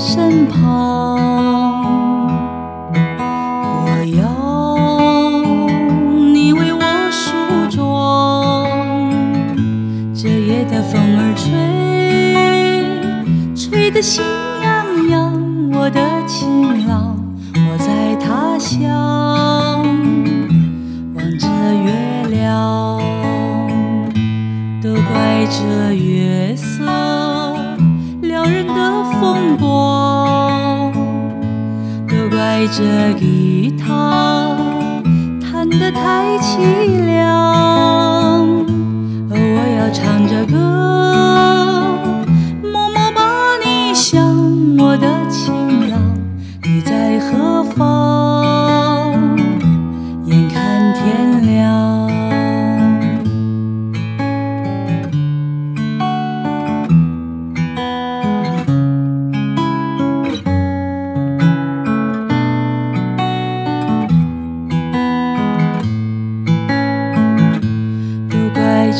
身旁。我要你为我梳妆，这夜的风儿吹，吹得心痒痒。我的情郎，我在他乡望着月亮，都怪这月色风光，都怪这吉他弹得太凄凉。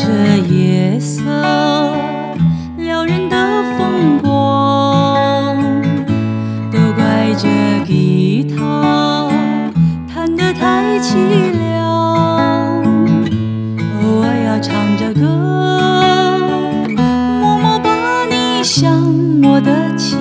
这夜色撩人的风光，都怪这吉他弹得太凄凉。哦，我要唱着歌，默默把你想，我的情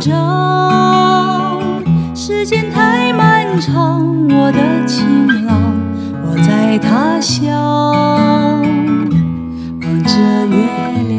张时间太漫长我的情郎我在他乡望着月亮。